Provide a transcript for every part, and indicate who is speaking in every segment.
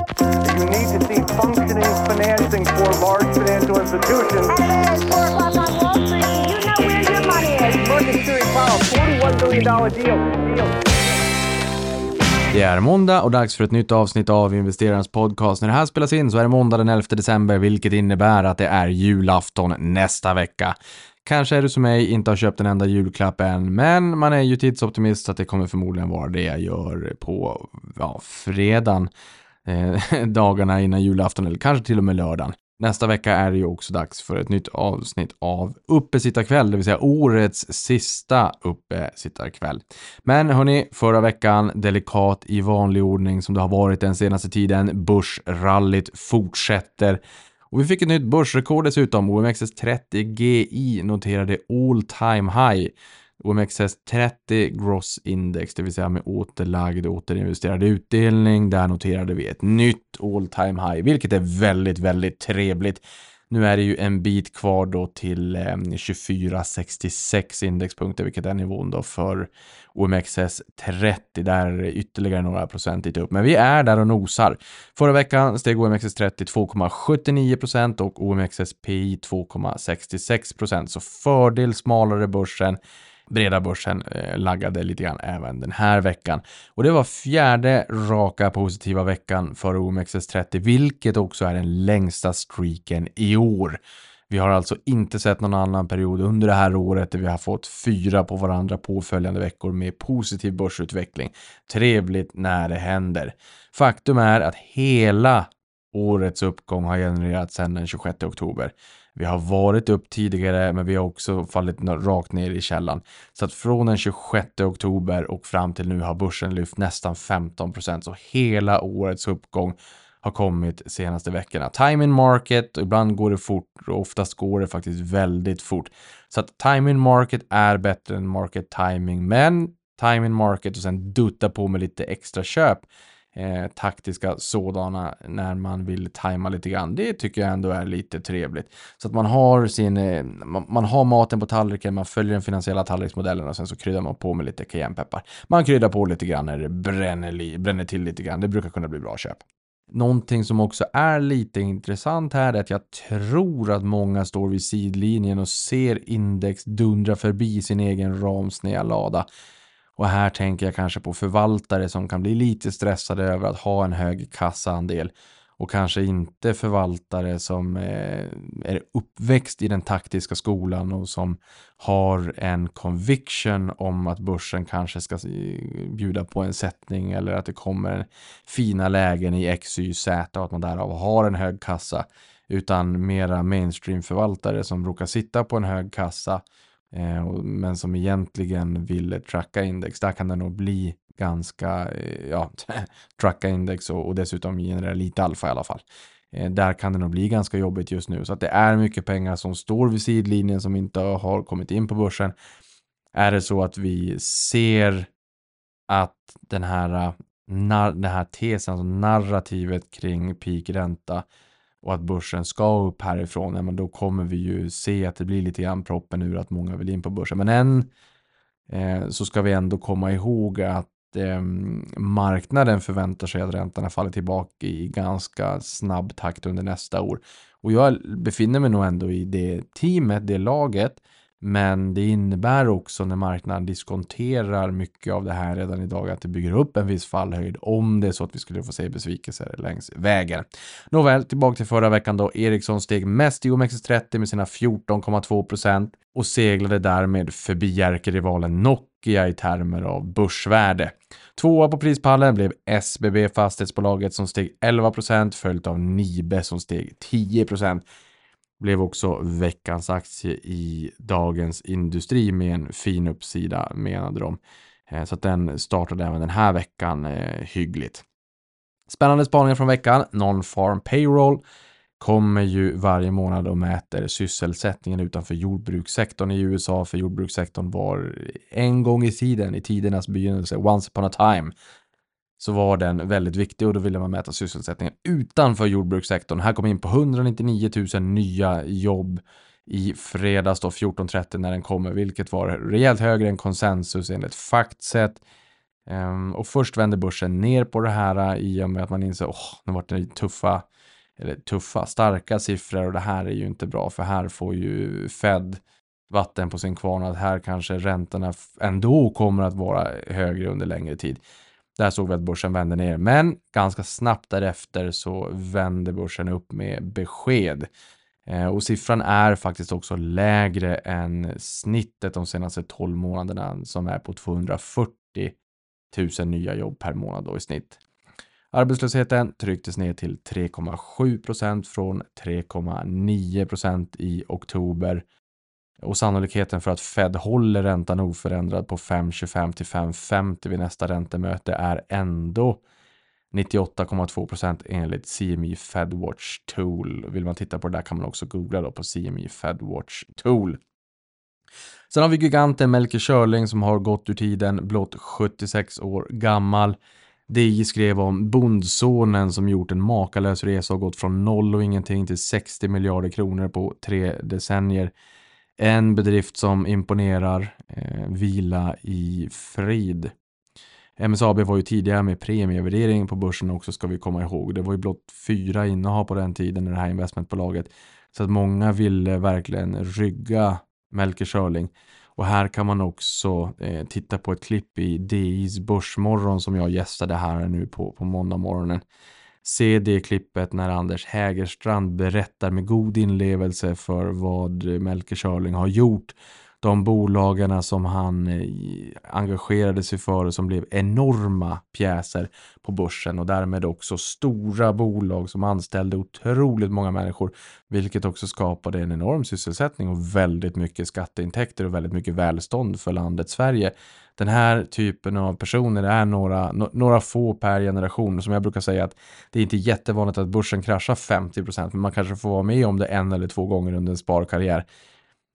Speaker 1: You need to see functioning financing for large financial institutions.
Speaker 2: It's four o'clock on Wall Street. You know where your money is.
Speaker 1: Market Security Powell, $41 billion deal. deal.
Speaker 3: Det är måndag och dags för ett nytt avsnitt av Investerarens podcast. När det här spelas in så är det måndag den 11 december, vilket innebär att det är julafton nästa vecka. Kanske är du som mig, inte har köpt en enda julklapp än, men man är ju tidsoptimist så att det kommer förmodligen vara det jag gör på ja, fredagen, eh, dagarna innan julafton eller kanske till och med lördagen. Nästa vecka är det ju också dags för ett nytt avsnitt av Uppesittarkväll, det vill säga årets sista uppesittarkväll. Men hörni, förra veckan delikat i vanlig ordning som det har varit den senaste tiden. Börsrallyt fortsätter. Och vi fick ett nytt börsrekord dessutom. OMXS30 GI noterade all time high. OMXS30 Gross Index, det vill säga med återlagd återinvesterad utdelning. Där noterade vi ett nytt all time high, vilket är väldigt, väldigt trevligt. Nu är det ju en bit kvar då till eh, 2466 indexpunkter, vilket är nivån då för OMXS 30. Där är det ytterligare några procent dit upp, men vi är där och nosar. Förra veckan steg OMXS 30 2,79 procent och OMXSPI 2,66 procent, så fördel smalare börsen breda börsen eh, laggade lite grann även den här veckan. Och det var fjärde raka positiva veckan för OMXS30, vilket också är den längsta streaken i år. Vi har alltså inte sett någon annan period under det här året där vi har fått fyra på varandra påföljande veckor med positiv börsutveckling. Trevligt när det händer. Faktum är att hela årets uppgång har genererats sedan den 26 oktober. Vi har varit upp tidigare, men vi har också fallit rakt ner i källan. Så att från den 26 oktober och fram till nu har börsen lyft nästan 15 procent. Så hela årets uppgång har kommit senaste veckorna. Time in market, ibland går det fort och oftast går det faktiskt väldigt fort. Så att time in market är bättre än market timing, men time in market och sen dutta på med lite extra köp eh, taktiska sådana när man vill tajma lite grann. Det tycker jag ändå är lite trevligt. Så att man har sin, eh, man, man, har maten på tallriken, man följer den finansiella tallriksmodellen och sen så kryddar man på med lite cayennepeppar. Man kryddar på lite grann när det bränner, bränner till lite grann. Det brukar kunna bli bra köp. Någonting som också är lite intressant här är att jag tror att många står vid sidlinjen och ser index dundra förbi sin egen ramsneda lada. Och här tänker jag kanske på förvaltare som kan bli lite stressade över att ha en hög kassaandel och kanske inte förvaltare som eh, är uppväxt i den taktiska skolan och som har en conviction om att börsen kanske ska bjuda på en sättning eller att det kommer fina lägen i X, Y, Z och att man därav har en hög kassa. Utan mera mainstream förvaltare som brukar sitta på en hög kassa Eh, men som egentligen vill tracka index. Där kan det nog bli ganska, eh, ja, tracka index och, och dessutom generera lite alfa i alla fall. Eh, där kan det nog bli ganska jobbigt just nu. Så att det är mycket pengar som står vid sidlinjen som inte har kommit in på börsen. Är det så att vi ser att den här, den här tesen, alltså narrativet kring peakränta och att börsen ska upp härifrån, ja, men då kommer vi ju se att det blir lite grann proppen ur att många vill in på börsen. Men än eh, så ska vi ändå komma ihåg att eh, marknaden förväntar sig att räntorna faller tillbaka i ganska snabb takt under nästa år. Och jag befinner mig nog ändå i det teamet, det laget, men det innebär också när marknaden diskonterar mycket av det här redan idag att det bygger upp en viss fallhöjd om det är så att vi skulle få se besvikelser längs vägen. Nåväl, tillbaka till förra veckan då. Ericsson steg mest i OMXS30 med sina 14,2 procent och seglade därmed förbi ärkerivalen Nokia i termer av börsvärde. Tvåa på prispallen blev SBB Fastighetsbolaget som steg 11 procent följt av Nibe som steg 10 procent blev också veckans aktie i Dagens Industri med en fin uppsida menade de. Eh, så att den startade även den här veckan eh, hyggligt. Spännande spaningar från veckan. Non-farm payroll kommer ju varje månad och mäter sysselsättningen utanför jordbrukssektorn i USA. För jordbrukssektorn var en gång i tiden, i tidernas begynnelse, once upon a time, så var den väldigt viktig och då ville man mäta sysselsättningen utanför jordbrukssektorn. Här kom in på 199 000 nya jobb i fredags då 14.30 när den kommer, vilket var rejält högre än konsensus enligt Factset. Ehm, och först vände börsen ner på det här äh, i och med att man inser åh, nu vart det tuffa, eller tuffa, starka siffror och det här är ju inte bra för här får ju Fed vatten på sin kvarn att här kanske räntorna ändå kommer att vara högre under längre tid. Där såg vi att börsen vände ner, men ganska snabbt därefter så vände börsen upp med besked. Eh, och siffran är faktiskt också lägre än snittet de senaste 12 månaderna som är på 240 000 nya jobb per månad då i snitt. Arbetslösheten trycktes ner till 3,7 procent från 3,9 procent i oktober och sannolikheten för att Fed håller räntan oförändrad på 5,25 till 5,50 vid nästa räntemöte är ändå 98,2 procent enligt CME Fedwatch Tool. Vill man titta på det där kan man också googla då på CME Fedwatch Tool. Sen har vi giganten Melker Schörling som har gått ur tiden, blott 76 år gammal. DI skrev om bondsonen som gjort en makalös resa och gått från noll och ingenting till 60 miljarder kronor på tre decennier. En bedrift som imponerar, eh, vila i frid. MSAB var ju tidigare med premievärdering på börsen också ska vi komma ihåg. Det var ju blott fyra innehav på den tiden i det här investmentbolaget. Så att många ville verkligen rygga Melker Schörling. Och här kan man också eh, titta på ett klipp i DIs Börsmorgon som jag gästade här nu på, på måndag morgonen. Se det klippet när Anders Hägerstrand berättar med god inlevelse för vad Melker Schörling har gjort de bolagarna som han eh, engagerade sig för och som blev enorma pjäser på börsen och därmed också stora bolag som anställde otroligt många människor, vilket också skapade en enorm sysselsättning och väldigt mycket skatteintäkter och väldigt mycket välstånd för landet Sverige. Den här typen av personer är några, några få per generation. Som jag brukar säga att det är inte jättevanligt att börsen kraschar 50% men man kanske får vara med om det en eller två gånger under en sparkarriär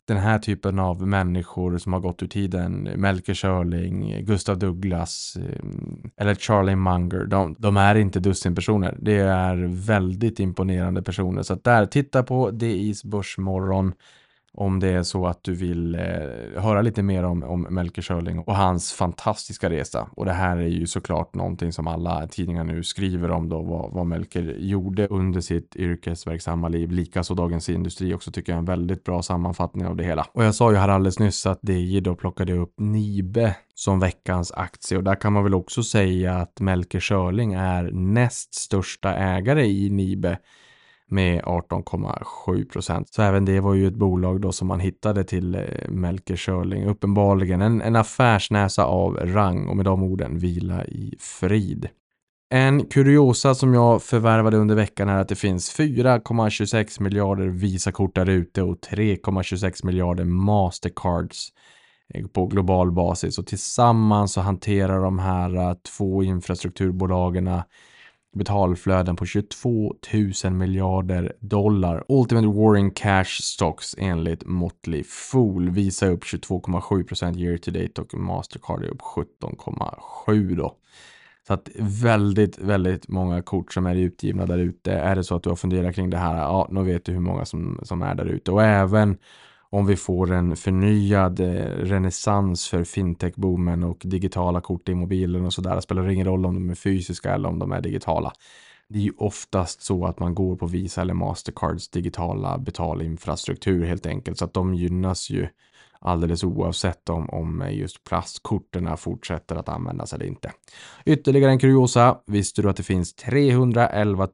Speaker 3: den här typen av människor som har gått ur tiden, Melker Schörling, Gustav Douglas ehm, eller Charlie Munger, de, de är inte dussinpersoner. Det är väldigt imponerande personer. Så att där, titta på DIs Börsmorgon om det är så att du vill eh, höra lite mer om, om Melker Schörling och hans fantastiska resa. Och det här är ju såklart någonting som alla tidningar nu skriver om då, vad, vad Melker gjorde under sitt yrkesverksamma liv. Likaså Dagens Industri också tycker jag är en väldigt bra sammanfattning av det hela. Och jag sa ju här alldeles nyss att DJ då plockade upp Nibe som veckans aktie och där kan man väl också säga att Melker Schörling är näst största ägare i Nibe med 18,7 procent. Så även det var ju ett bolag då som man hittade till eh, Melker Schörling. Uppenbarligen en, en affärsnäsa av rang och med de orden vila i frid. En kuriosa som jag förvärvade under veckan är att det finns 4,26 miljarder Visakort där ute och 3,26 miljarder Mastercards eh, på global basis och tillsammans så hanterar de här eh, två infrastrukturbolagen betalflöden på 22 000 miljarder dollar. Ultimate Warring Cash Stocks enligt Motley Fool visar upp 22,7% year to date och Mastercard är upp 17,7 då. Så att väldigt, väldigt många kort som är utgivna där ute. Är det så att du har funderat kring det här, ja, nu vet du hur många som, som är där ute. Och även om vi får en förnyad eh, renässans för fintech-boomen och digitala kort i mobilen och sådär. Det spelar ingen roll om de är fysiska eller om de är digitala. Det är ju oftast så att man går på Visa eller Mastercards digitala betalinfrastruktur helt enkelt. Så att de gynnas ju alldeles oavsett om, om just plastkorten fortsätter att användas eller inte. Ytterligare en kuriosa. Visste du att det finns 311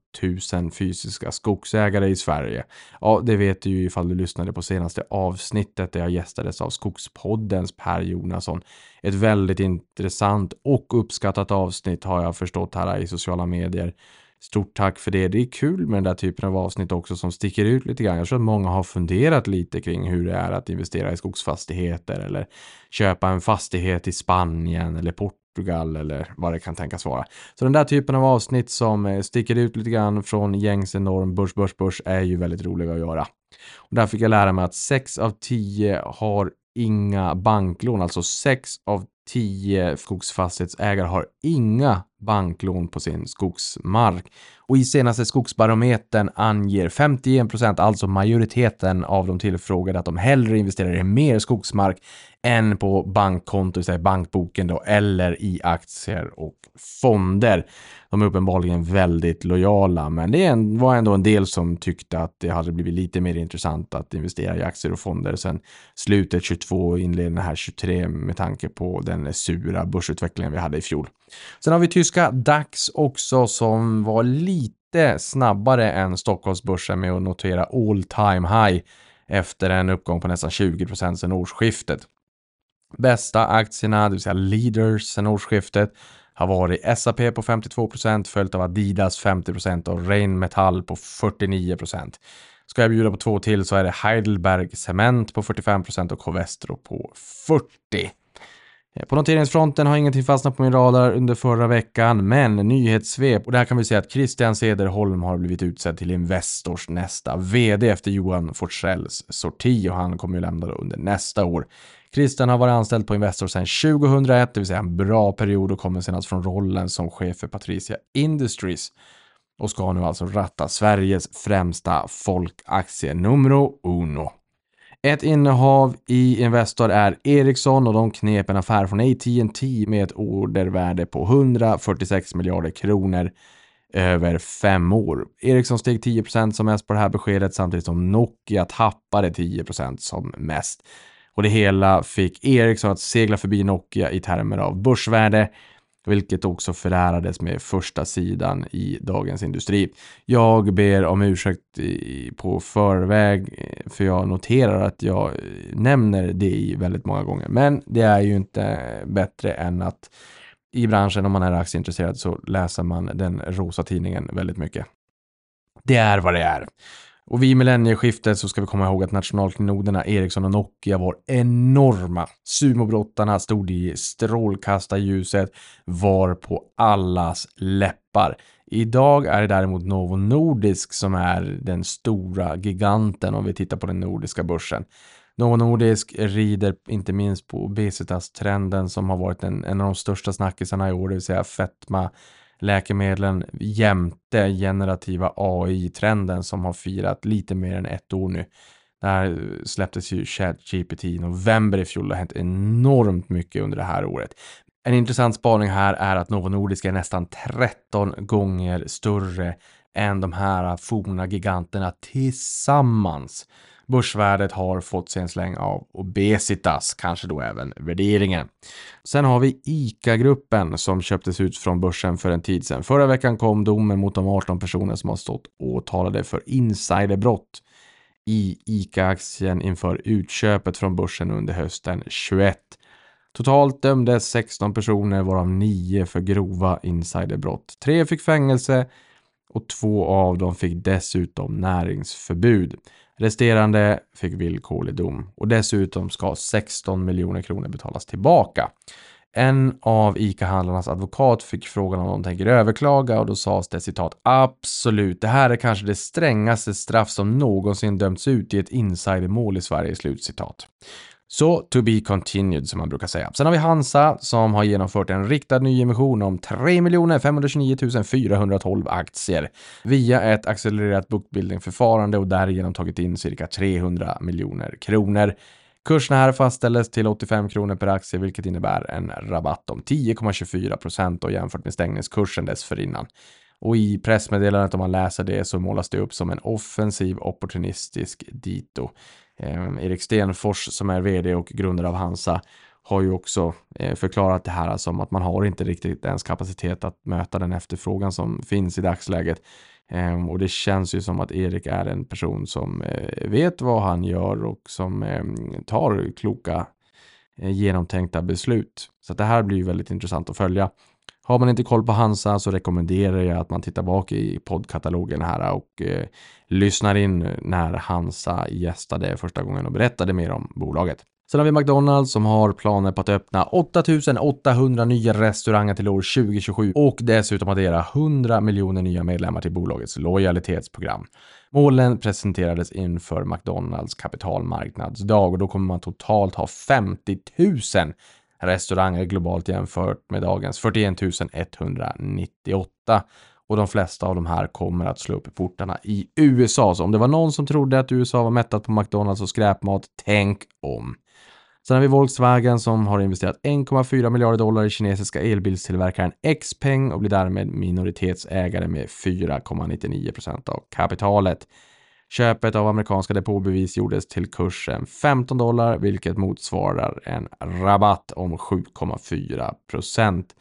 Speaker 3: 000 fysiska skogsägare i Sverige? Ja, det vet du ju ifall du lyssnade på senaste avsnittet där jag gästades av Skogspoddens Per Jonasson. Ett väldigt intressant och uppskattat avsnitt har jag förstått här i sociala medier. Stort tack för det. Det är kul med den där typen av avsnitt också som sticker ut lite grann. Jag tror att många har funderat lite kring hur det är att investera i skogsfastigheter eller köpa en fastighet i Spanien eller Portugal eller vad det kan tänkas vara. Så den där typen av avsnitt som eh, sticker ut lite grann från gängse norm börs, börs, börs är ju väldigt roliga att göra. Och där fick jag lära mig att 6 av 10 har inga banklån, alltså 6 av 10 skogsfastighetsägare har inga banklån på sin skogsmark. Och i senaste skogsbarometern anger 51% alltså majoriteten av de tillfrågade, att de hellre investerar i mer skogsmark än på bankkonto, det vill bankboken då, eller i aktier och fonder. De är uppenbarligen väldigt lojala, men det var ändå en del som tyckte att det hade blivit lite mer intressant att investera i aktier och fonder sen slutet 22 och inledningen här 23 med tanke på den sura börsutvecklingen vi hade i fjol. Sen har vi tyska DAX också som var lite snabbare än Stockholmsbörsen med att notera all time high efter en uppgång på nästan 20 sedan årsskiftet. Bästa aktierna, det vill säga leaders sedan årsskiftet, har varit SAP på 52% följt av Adidas 50% och Rheinmetall på 49% Ska jag bjuda på två till så är det Heidelberg Cement på 45% och Covestro på 40. Eh, på noteringsfronten har ingenting fastnat på min radar under förra veckan, men nyhetssvep. Och där kan vi säga att Christian Sederholm har blivit utsedd till Investors nästa VD efter Johan Forsells sorti och han kommer ju lämna då under nästa år. Christian har varit anställd på Investor sedan 2001, det vill säga en bra period och kommer senast från rollen som chef för Patricia Industries och ska nu alltså ratta Sveriges främsta folkaktie numero uno. Ett innehav i Investor är Ericsson och de knep en affär från AT&T med ett ordervärde på 146 miljarder kronor över fem år. Ericsson steg 10% som mest på det här beskedet samtidigt som Nokia tappade 10% som mest. Och det hela fick Ericsson att segla förbi Nokia i termer av börsvärde, vilket också förärades med första sidan i Dagens Industri. Jag ber om ursäkt på förväg, eh, för jag noterar att jag eh, nämner det väldigt många gånger. Men det är ju inte bättre än att i branschen, om man är aktieintresserad, så läser man den rosa tidningen väldigt mycket. Det är vad det är. Och vid millennieskiftet så ska vi komma ihåg att nationalklenoderna Ericsson och Nokia var enorma. Sumobrottarna stod i strålkastarljuset, var på allas läppar. Idag är det däremot Novo Nordisk som är den stora giganten om vi tittar på den nordiska börsen. Novo Nordisk rider inte minst på obesitas-trenden som har varit en, en av de största snackisarna i år, det vill säga fetma läkemedlen jämte generativa AI-trenden som har firat lite mer än ett år nu. Det här släpptes ju ChatGPT i november i fjol. Det har hänt enormt mycket under det här året. En intressant spaning här är att Novo Nordisk är nästan 13 gånger större än de här forna giganterna tillsammans. Börsvärdet har fått sig en släng av obesitas, kanske då även värderingen. Sen har vi ICA-gruppen som köptes ut från börsen för en tid sedan. Förra veckan kom domen mot de 18 personer som har stått åtalade för insiderbrott i ICA-aktien inför utköpet från börsen under hösten 21. Totalt dömdes 16 personer varav 9 för grova insiderbrott. 3 fick fängelse och två av dem fick dessutom näringsförbud. Resterande fick villkorlig dom och dessutom ska 16 miljoner kronor betalas tillbaka. En av ICA-handlarnas advokat fick frågan om de tänker överklaga och då sades det citat absolut, det här är kanske det strängaste straff som någonsin dömts ut i ett insidermål i Sverige. Slutcitat. Så to be continued som man brukar säga. Sen har vi Hansa som har genomfört en riktad nyemission om 3 529 412 aktier via ett accelererat bookbuilding-förfarande och därigenom tagit in cirka 300 miljoner kronor. Kurserna här fastställdes till 85 kronor per aktie, vilket innebär en rabatt om 10,24 procent jämfört med stängningskursen dessförinnan. Och i pressmeddelandet om man läser det så målas det upp som en offensiv opportunistisk dito. Eh, Erik Stenfors som är vd och grundare av Hansa har ju också eh, förklarat det här som att man har inte riktigt ens kapacitet att möta den efterfrågan som finns i dagsläget. Eh, och det känns ju som att Erik är en person som eh, vet vad han gör och som eh, tar kloka eh, genomtänkta beslut. Så det här blir ju väldigt intressant att följa. Har man inte koll på Hansa så rekommenderar jag att man tittar bak i poddkatalogen här och eh, lyssnar in när Hansa gästade första gången och berättade mer om bolaget. Sen har vi McDonalds som har planer på att öppna 8800 nya restauranger till år 2027 och dessutom addera 100 miljoner nya medlemmar till bolagets lojalitetsprogram. Målen presenterades inför McDonalds kapitalmarknadsdag och då kommer man totalt ha 50 000 restauranger globalt jämfört med dagens 41 198. Och de flesta av de här kommer att slå upp i portarna i USA. Så om det var någon som trodde att USA var mättat på McDonalds och skräpmat, tänk om. Sen har vi Volkswagen som har investerat 1,4 miljarder dollar i kinesiska elbilstillverkaren Xpeng och blir därmed minoritetsägare med 4,99 procent av kapitalet. Köpet av amerikanska depåbevis gjordes till kursen 15 dollar, vilket motsvarar en rabatt om 7,4 procent.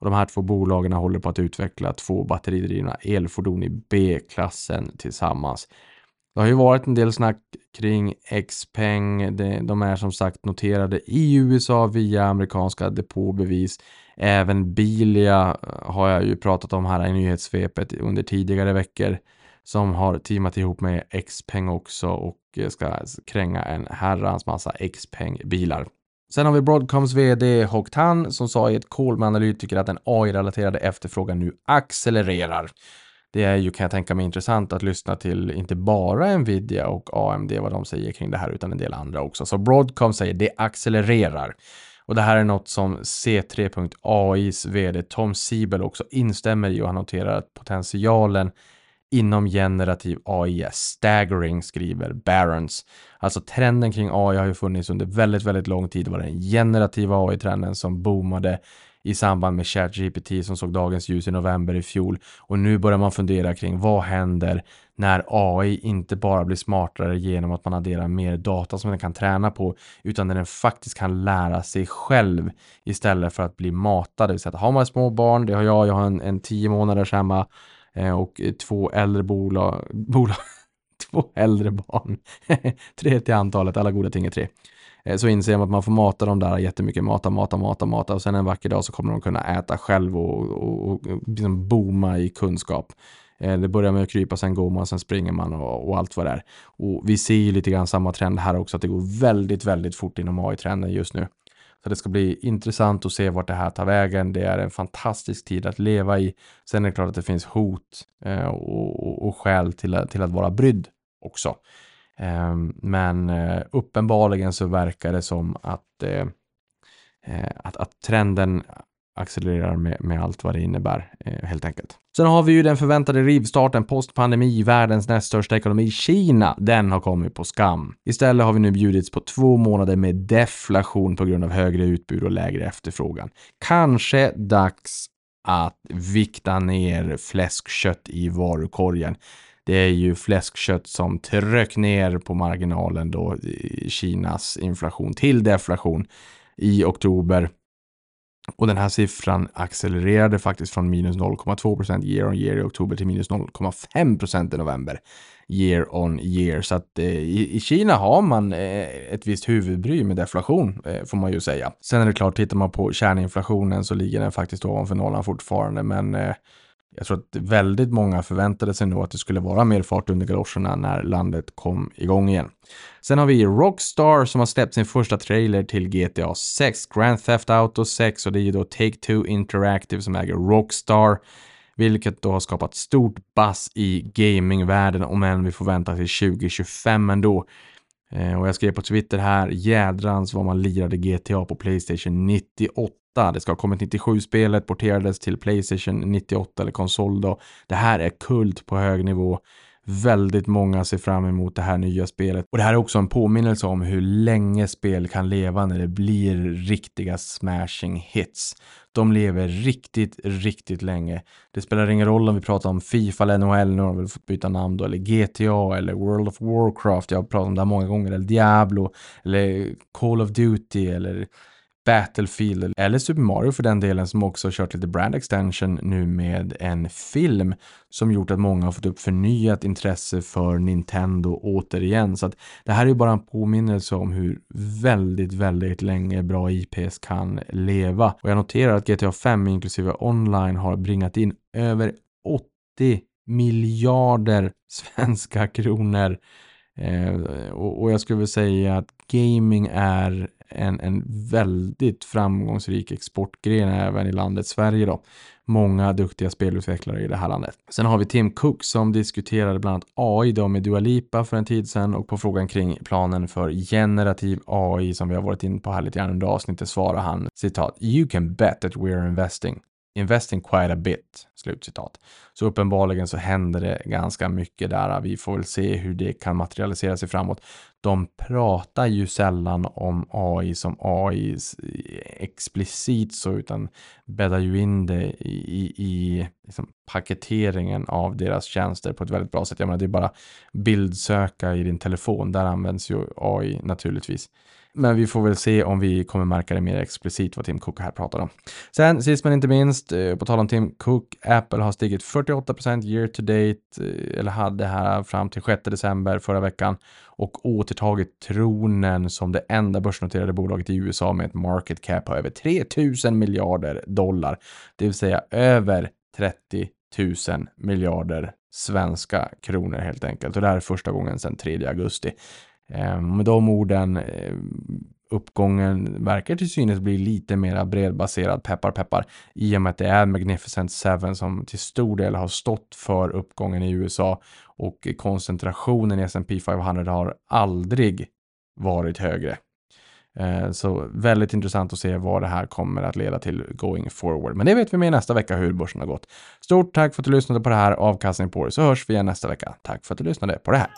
Speaker 3: Och de här två bolagen håller på att utveckla två batteridrivna elfordon i B-klassen tillsammans. Det har ju varit en del snack kring Xpeng. De är som sagt noterade i USA via amerikanska depåbevis. Även Bilia eh, har jag ju pratat om här i nyhetssvepet under tidigare veckor som har teamat ihop med Xpeng också och eh, ska kränga en herrans massa Xpeng-bilar. Sen har vi Broadcoms VD Hock Tan som sa i ett call med analytiker att den AI-relaterade efterfrågan nu accelererar. Det är ju, kan jag tänka mig, intressant att lyssna till inte bara Nvidia och AMD vad de säger kring det här utan en del andra också. Så Broadcom säger det accelererar. Och det här är något som C3.AIs vd Tom Siebel också instämmer i och han noterar att potentialen inom generativ AI är staggering, skriver Barons. Alltså trenden kring AI har ju funnits under väldigt, väldigt lång tid. Det var den generativa AI-trenden som boomade i samband med ChatGPT som såg dagens ljus i november i fjol. Och nu börjar man fundera kring vad händer när AI inte bara blir smartare genom att man adderar mer data som den kan träna på, utan när den faktiskt kan lära sig själv istället för att bli matad. Det vill säga att har man små barn, det har jag, jag har en, en tio månaders hemma Eh, och två äldre bolag, bolag två äldre barn. tre till antalet, alla goda ting är tre. Eh, så inser man att man får mata dem där jättemycket, mata, mata, mata, mata och sen en vacker dag så kommer de kunna äta själv och, och, och liksom booma i kunskap. Eh, det börjar med att krypa, sen går man, sen springer man och, och, allt vad det är. Och vi ser ju lite grann samma trend här också, att det går väldigt, väldigt fort inom AI-trenden just nu. Så det ska bli intressant att se vart det här tar vägen. Det är en fantastisk tid att leva i. Sen är det klart att det finns hot eh, och, och, och skäl till, till att vara brydd också. Ehm, men eh, uppenbarligen så verkar det som att, eh, eh, att, att trenden accelererar med, med allt vad det innebär eh, helt enkelt. Sen har vi ju den förväntade rivstarten postpandemi i världens näst största ekonomi, Kina. Den har kommit på skam. Istället har vi nu bjudits på två månader med deflation på grund av högre utbud och lägre efterfrågan. Kanske dags att vikta ner fläskkött i varukorgen det är ju fläskkött som tryck ner på marginalen då Kinas inflation till deflation i oktober. Och den här siffran accelererade faktiskt från minus 0,2% year on year i oktober till minus 0,5% i november year on year. Så att eh, i, i, Kina har man eh, ett visst huvudbry med deflation, eh, får man ju säga. Sen är det klart, tittar man på kärninflationen så ligger den faktiskt ovanför nollan fortfarande, men eh, jag tror att väldigt många förväntade sig nog att det skulle vara mer fart under galoscherna när landet kom igång igen. Sen har vi Rockstar som har släppt sin första trailer till GTA 6, Grand Theft Auto 6 och det är ju då Take-Two Interactive som äger Rockstar. Vilket då har skapat stort buzz i gamingvärlden om än vi får vänta till 2025 ändå. Eh, och jag skrev på Twitter här, jädrans vad man lirade GTA på Playstation 98 det ska ha kommit 97-spelet, porterades till Playstation 98 eller konsol då. Det här är kult på hög nivå. Väldigt många ser fram emot det här nya spelet. Och det här är också en påminnelse om hur länge spel kan leva när det blir riktiga smashing hits. De lever riktigt, riktigt länge. Det spelar ingen roll om vi pratar om Fifa eller NHL, nu har vi fått byta namn då, eller GTA eller World of Warcraft, jag har pratat om det här många gånger, eller Diablo, eller Call of Duty, eller Battlefield eller Super Mario för den delen som också har kört lite brand extension nu med en film som gjort att många har fått upp förnyat intresse för Nintendo återigen. Så att det här är ju bara en påminnelse om hur väldigt, väldigt länge bra IPs kan leva. Och jag noterar att GTA 5 inklusive online har bringat in över 80 miljarder svenska kronor. Eh, och, och jag skulle vilja säga att gaming är en, en väldigt framgångsrik exportgren även i landet Sverige då. många duktiga spelutvecklare i det här landet. Sen har vi Tim Cook som diskuterade bland annat AI då med Dua Lipa för en tid sedan och på frågan kring planen för generativ AI som vi har varit in på här lite grann under avsnittet svarar han citat “You can bet that we're investing investing quite a bit. Slutcitat. Så uppenbarligen så händer det ganska mycket där. Vi får väl se hur det kan materialisera sig framåt. De pratar ju sällan om AI som AI explicit så, utan bäddar ju in det i, i, i liksom paketeringen av deras tjänster på ett väldigt bra sätt. Jag menar, det är bara bildsöka i din telefon. Där används ju AI naturligtvis. Men vi får väl se om vi kommer märka det mer explicit vad Tim Cook här pratar om. Sen sist men inte minst, eh, på tal om Tim Cook, Apple har stigit 48% year to date, eh, eller hade här fram till 6 december förra veckan och återtagit tronen som det enda börsnoterade bolaget i USA med ett market cap på över 3000 miljarder dollar, det vill säga över 30 000 miljarder svenska kronor helt enkelt. Och det här är första gången sedan 3 augusti. Eh, med de orden, eh, uppgången verkar till synes bli lite mer bredbaserad, peppar peppar, i och med att det är Magnificent Seven som till stor del har stått för uppgången i USA och koncentrationen i S&P 500 har aldrig varit högre. Eh, så väldigt intressant att se vad det här kommer att leda till going forward. Men det vet vi med nästa vecka hur börsen har gått. Stort tack för att du lyssnade på det här avkastning på det så hörs vi igen nästa vecka. Tack för att du lyssnade på det här.